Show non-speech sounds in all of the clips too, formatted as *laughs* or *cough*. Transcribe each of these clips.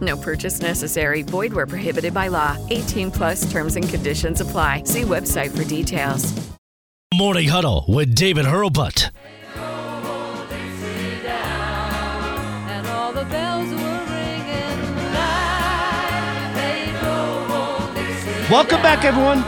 No purchase necessary. Void where prohibited by law. 18 plus terms and conditions apply. See website for details. Morning Huddle with David Hurlbut. Welcome back, everyone.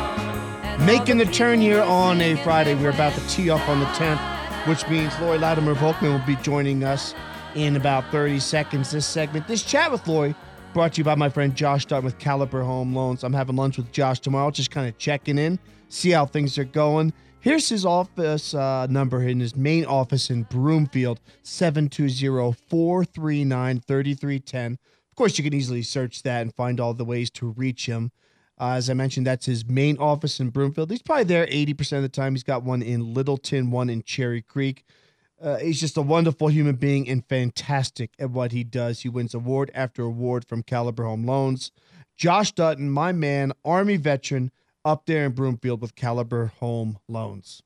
Making the turn here on a Friday. We're about to tee up on the 10th, which means Lori Latimer Volkman will be joining us in about 30 seconds. This segment, this chat with Lori, brought to you by my friend Josh Dutton with Caliber Home Loans. I'm having lunch with Josh tomorrow, just kind of checking in, see how things are going. Here's his office uh, number in his main office in Broomfield, 720 439 3310. Of course, you can easily search that and find all the ways to reach him. Uh, as I mentioned, that's his main office in Broomfield. He's probably there 80% of the time. He's got one in Littleton, one in Cherry Creek. Uh, he's just a wonderful human being and fantastic at what he does. He wins award after award from Caliber Home Loans. Josh Dutton, my man, Army veteran, up there in Broomfield with Caliber Home Loans.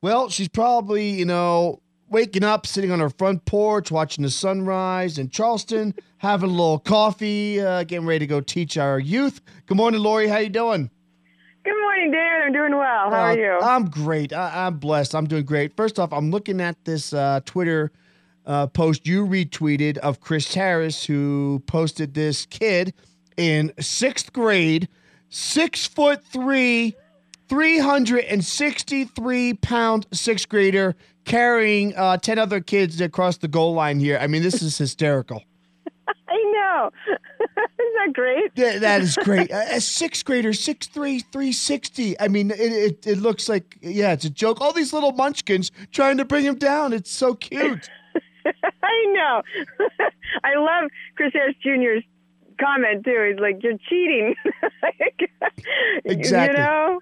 Well, she's probably, you know, waking up, sitting on her front porch, watching the sunrise in Charleston, *laughs* having a little coffee, uh, getting ready to go teach our youth. Good morning, Lori. How you doing? Good morning, Dan. I'm doing well. How uh, are you? I'm great. I- am blessed. I'm doing great. First off, I'm looking at this uh, Twitter uh, post you retweeted of Chris Harris, who posted this kid in sixth grade, six foot three, 363 pound sixth grader carrying uh, 10 other kids across the goal line here. I mean, this is hysterical. *laughs* I know. *laughs* Isn't that great? Yeah, that is great. A sixth grader, 6'3, 360. I mean, it, it, it looks like, yeah, it's a joke. All these little munchkins trying to bring him down. It's so cute. *laughs* I know. I love Chris Harris Jr.'s comment, too. He's like, you're cheating. *laughs* exactly. You know?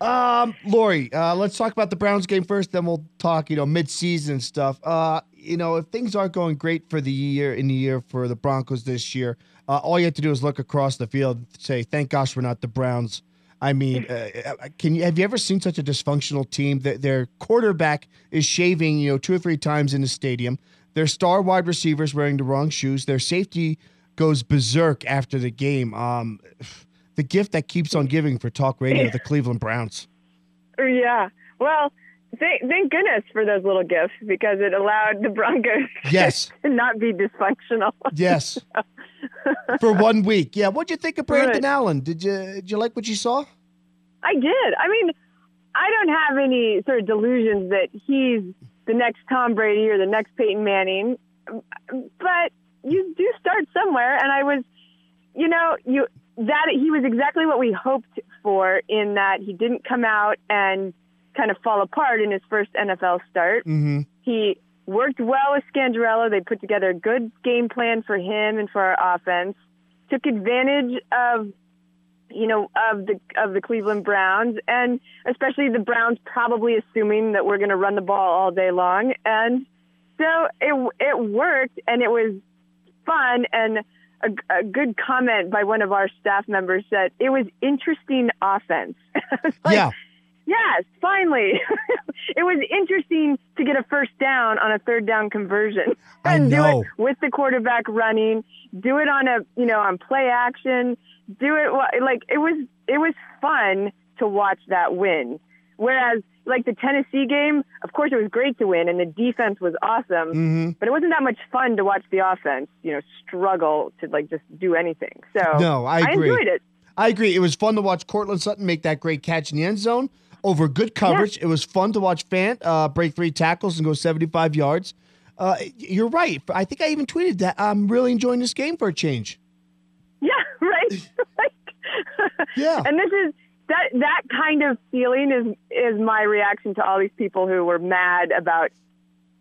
*laughs* um, Lori, uh, let's talk about the Browns game first. Then we'll talk, you know, mid-season stuff. Uh, you know, if things aren't going great for the year in the year for the Broncos this year, uh, all you have to do is look across the field, say, "Thank gosh we're not the Browns." I mean, uh, uh, can you have you ever seen such a dysfunctional team that their quarterback is shaving, you know, two or three times in the stadium? Their star wide receivers wearing the wrong shoes. Their safety goes berserk after the game. Um, the gift that keeps on giving for talk radio, the *laughs* Cleveland Browns. Yeah. Well, thank, thank goodness for those little gifts because it allowed the Broncos *laughs* yes. to not be dysfunctional. Yes. *laughs* for one week. Yeah. What'd you think of Brandon Allen? Did you did you like what you saw? I did. I mean, I don't have any sort of delusions that he's the next Tom Brady or the next Peyton Manning, but you do start somewhere. And I was, you know, you that he was exactly what we hoped for in that he didn't come out and kind of fall apart in his first NFL start. Mm-hmm. He worked well with Scangarello. They put together a good game plan for him and for our offense. Took advantage of you know of the of the Cleveland Browns and especially the Browns probably assuming that we're going to run the ball all day long and so it it worked and it was fun and a, a good comment by one of our staff members said it was interesting offense. *laughs* like, yeah. Yes, finally. *laughs* it was interesting to get a first down on a third down conversion *laughs* I and do it with the quarterback running, do it on a, you know, on play action, do it like it was it was fun to watch that win. Whereas like the Tennessee game, of course it was great to win and the defense was awesome, Mm-hmm. but it wasn't that much fun to watch the offense, you know, struggle to like just do anything. So No, I agree. enjoyed it. I agree. It was fun to watch Courtland Sutton make that great catch in the end zone over good coverage. It was fun to watch Fant uh, break three tackles and go 75 yards. Uh, you're right. I think I even tweeted that I'm really enjoying this game for a change. Yeah, *laughs* right. *laughs* *laughs* Yeah. And this is that that kind of feeling is is my reaction to all these people who were mad about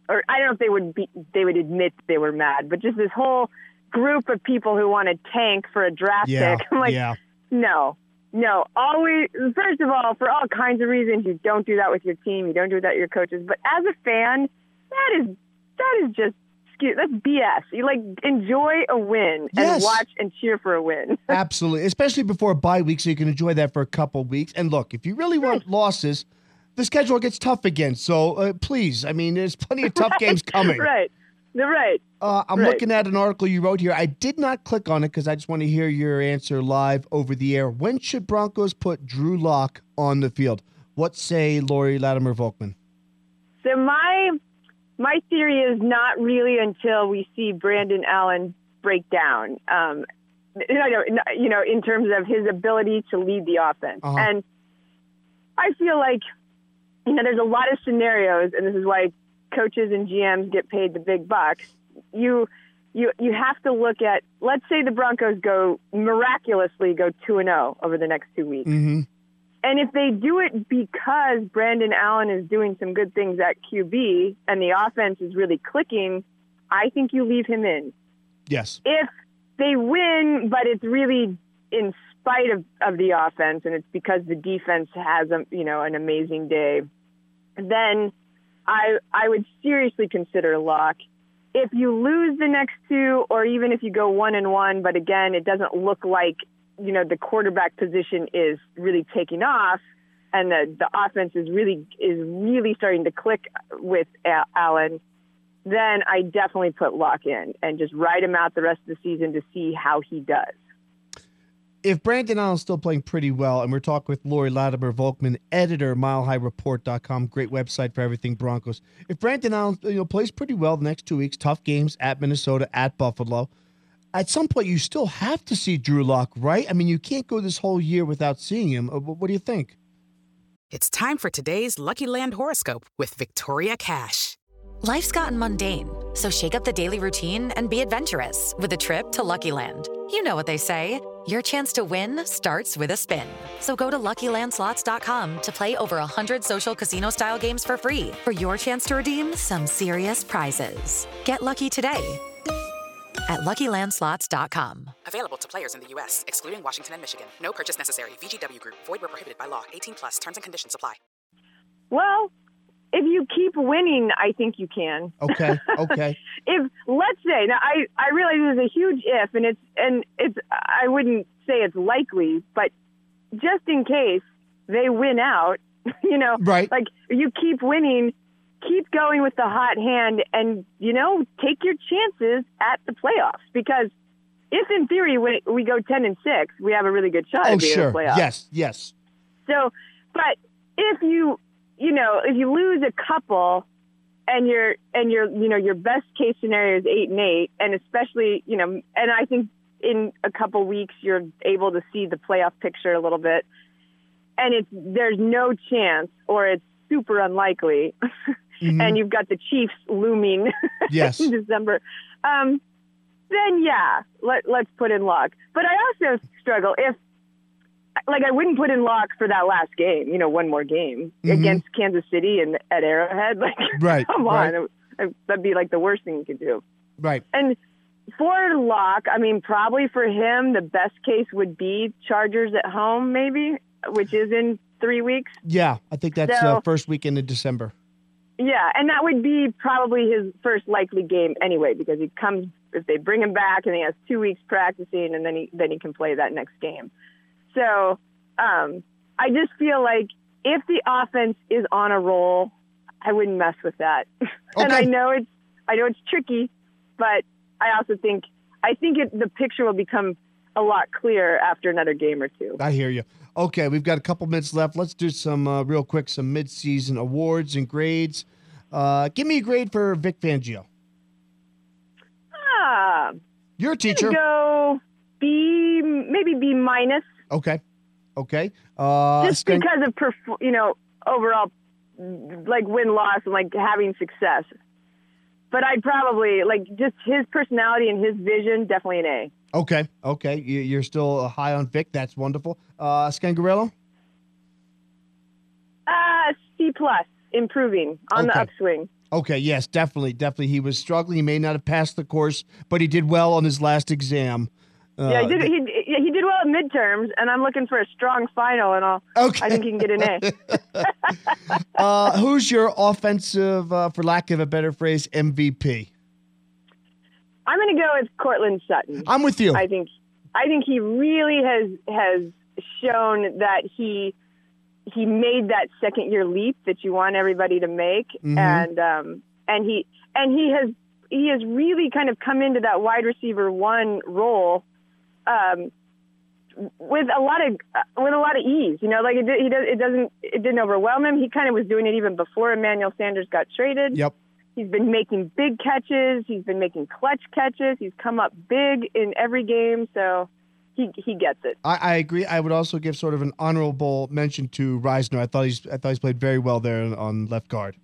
or I don't know if they would be they would admit they were mad, but just this whole group of people who want to tank for a draft Yeah, pick. *laughs* I'm like, yeah. no. No, always first of all, for all kinds of reasons, you don't do that with your team, you don't do that with your coaches. But as a fan, that is that is just excuse that's BS. You like enjoy a win Yes. and watch and cheer for a win. *laughs* Absolutely, especially before a bye week, so you can enjoy that for a couple weeks. And look, if you really want losses, the schedule gets tough again. So uh, please, I mean, there's plenty of tough *laughs* games coming. Right. They're right. Uh, I'm Right. looking at an article you wrote here. I did not click on it because I just want to hear your answer live over the air. When should Broncos put Drew Lock on the field? What say Lori Latimer Volkman? So my my theory is not really until we see Brandon Allen break down. Um, you know, you know, in terms of his ability to lead the offense, Uh-huh. and I feel like you know, there's a lot of scenarios, and this is why coaches and GMs get paid the big bucks. You you you have to look at. Let's say the Broncos go miraculously go two and zero over the next two weeks. Mm-hmm. And if they do it because Brandon Allen is doing some good things at QB and the offense is really clicking, I think you leave him in. Yes. If they win, but it's really in spite of, of the offense and it's because the defense has a, you know an amazing day, then I I would seriously consider Lock. If you lose the next two, or even if you go one and one, but again, it doesn't look like you know the quarterback position is really taking off, and the the offense is really is really starting to click with Al- Allen. Then I definitely put Lock in and just ride him out the rest of the season to see how he does. If Brandon Allen's still playing pretty well, and we're talking with Lori Latimer Volkman, editor, milehighreport.com, great website for everything Broncos. If Brandon Allen you know, plays pretty well the next two weeks, tough games at Minnesota, at Buffalo, at some point you still have to see Drew Lock, right? I mean, you can't go this whole year without seeing him. Uh, What do you think? It's time for today's Lucky Land horoscope with Victoria Cash. Life's gotten mundane, so shake up the daily routine and be adventurous with a trip to Lucky Land. You know what they say your chance to win starts with a spin. So go to luckylandslots.com to play over 100 social casino style games for free for your chance to redeem some serious prizes. Get lucky today at luckylandslots.com. Available to players in the U.S., excluding Washington and Michigan. No purchase necessary. VGW Group, void where prohibited by law. 18 plus terms and conditions apply. Well, if you keep winning, I think you can. Okay, *laughs* okay. if let's say now I I realize there's a huge if and it's and it's I wouldn't say it's likely, but just in case they win out, *laughs* you know, Right. Like you keep winning, keep going with the hot hand, and you know take your chances at the playoffs because if in theory we, we go ten and six, we have a really good shot Oh, at being in sure. the playoffs. Yes, yes. So, but if you, you know, if you lose a couple and your and your you know your best case scenario is eight and eight, and especially you know, and I think in a couple weeks you're able to see the playoff picture a little bit, and it's there's no chance or it's super unlikely, *laughs* Mhm. and you've got the Chiefs looming *laughs* Yes. in December. Um, then yeah, let let's put in Luck. But I also struggle if like I wouldn't put in Luck for that last game. You know, one more game Mhm. against Kansas City and at Arrowhead. *laughs* Like, Right, come right. on, It- that'd be like the worst thing you could do. Right. And for Lock, I mean, probably for him, the best case would be Chargers at home, maybe, which is in three weeks. Yeah, I think that's So- uh, first weekend in December. Yeah, and that would be probably his first likely game anyway, because he comes if they bring him back and he has two weeks practicing, and then he then he can play that next game. So um, I just feel like if the offense is on a roll, I wouldn't mess with that. *laughs* and I know it's I know it's tricky, but I also think I think it, the picture will become a lot clearer after another game or two. I hear you. Okay, we've got a couple minutes left. Let's do some uh, real quick, some mid-season awards and grades. Uh, give me a grade for Vic Fangio. Ah, You're a teacher. Go B, maybe B minus. Okay. Okay. Uh, just because of perf- you know overall like win loss and like having success. But I'd probably like just his personality and his vision definitely an A. okay. Okay. You- You're still uh, high on Vic. That's wonderful. Uh, Scangarello? Uh C plus improving on the upswing. Okay. Yes, definitely. Definitely. He was struggling. He may not have passed the course, but he did well on his last exam. Uh, yeah, he did. He, yeah, he did well at midterms, and I'm looking for a strong final, and I'll. Okay. I think he can get an A. *laughs* uh, who's your offensive, uh, for lack of a better phrase, MVP? I'm going to go with Courtland Sutton. I'm with you. I think I think he really has has shown that he he made that second year leap that you want everybody to make, Mhm. and um, and he and he has he has really kind of come into that wide receiver one role. Um, with a lot of uh, with a lot of ease, you know, like it, did- he does, it doesn't it didn't overwhelm him. He kind of was doing it even before Emmanuel Sanders got traded. Yep. He's been making big catches. He's been making clutch catches. He's come up big in every game, so he he gets it. I, I agree. I would also give sort of an honorable mention to Risner. I thought he's I thought he's played very well there on left guard.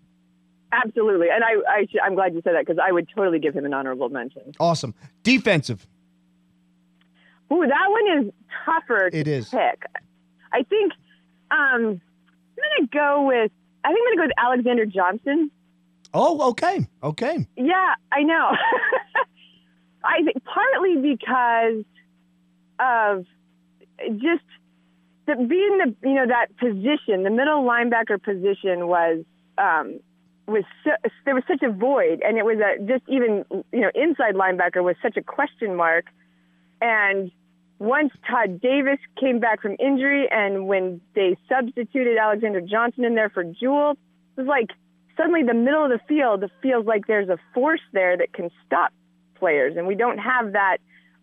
Absolutely, and I, I sh- I'm glad you said that because I would totally give him an honorable mention. Awesome. Defensive. Ooh, that one is tougher to It is. pick. I think um, I'm gonna go with I think I'm gonna go with Alexander Johnson. Oh, okay. Okay. Yeah, I know. *laughs* I think partly because of just the, being the you know that position, the middle linebacker position was um, was so, there was such a void, and it was a just even you know inside linebacker was such a question mark, and once Todd Davis came back from injury, and when they substituted Alexander Johnson in there for Jewell, it was like suddenly the middle of the field feels like there's a force there that can stop players, and we don't have that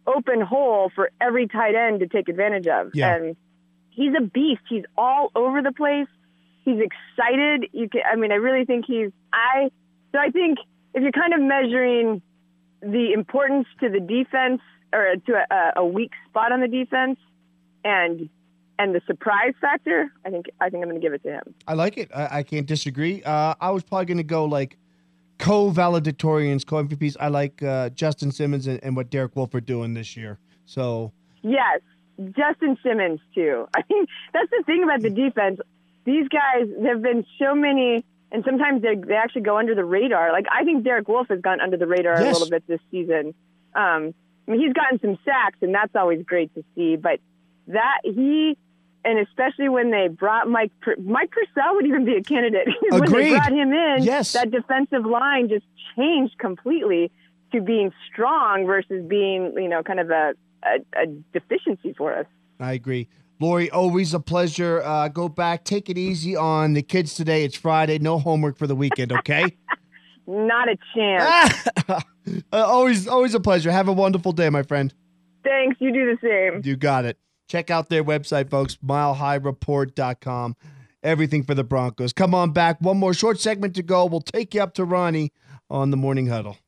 open hole for every tight end to take advantage of. Yeah. And he's a beast. He's all over the place. He's excited. You can, I mean, I really think he's. I so I think if you're kind of measuring the importance to the defense or to a, a weak spot on the defense, and and the surprise factor, I think I think I'm going to give it to him. I like it. I, I can't disagree. Uh, I was probably going to go like co-valedictorians, co-MVPs. I like uh, Justin Simmons and, and what Derek Wolfe are doing this year. So Yes, Justin Simmons too. *laughs* I mean, that's the thing about the defense. These guys there have been so many, and sometimes they they actually go under the radar. Like I think Derek Wolfe has gone under the radar a little bit this season. Um, I mean, he's gotten some sacks, and that's always great to see. But that he, and especially when they brought Mike Mike Purcell would even be a candidate *laughs* when Agreed. they brought him in. Yes. that defensive line just changed completely to being strong versus being you know kind of a a, a deficiency for us. I agree. Lori, always a pleasure. Uh, go back, take it easy on the kids today. It's Friday. No homework for the weekend, okay? *laughs* Not a chance. *laughs* uh, always, always a pleasure. Have a wonderful day, my friend. Thanks. You do the same. You got it. Check out their website, folks, milehighreport.com. Everything for the Broncos. Come on back. One more short segment to go. We'll take you up to Ronnie on the morning huddle.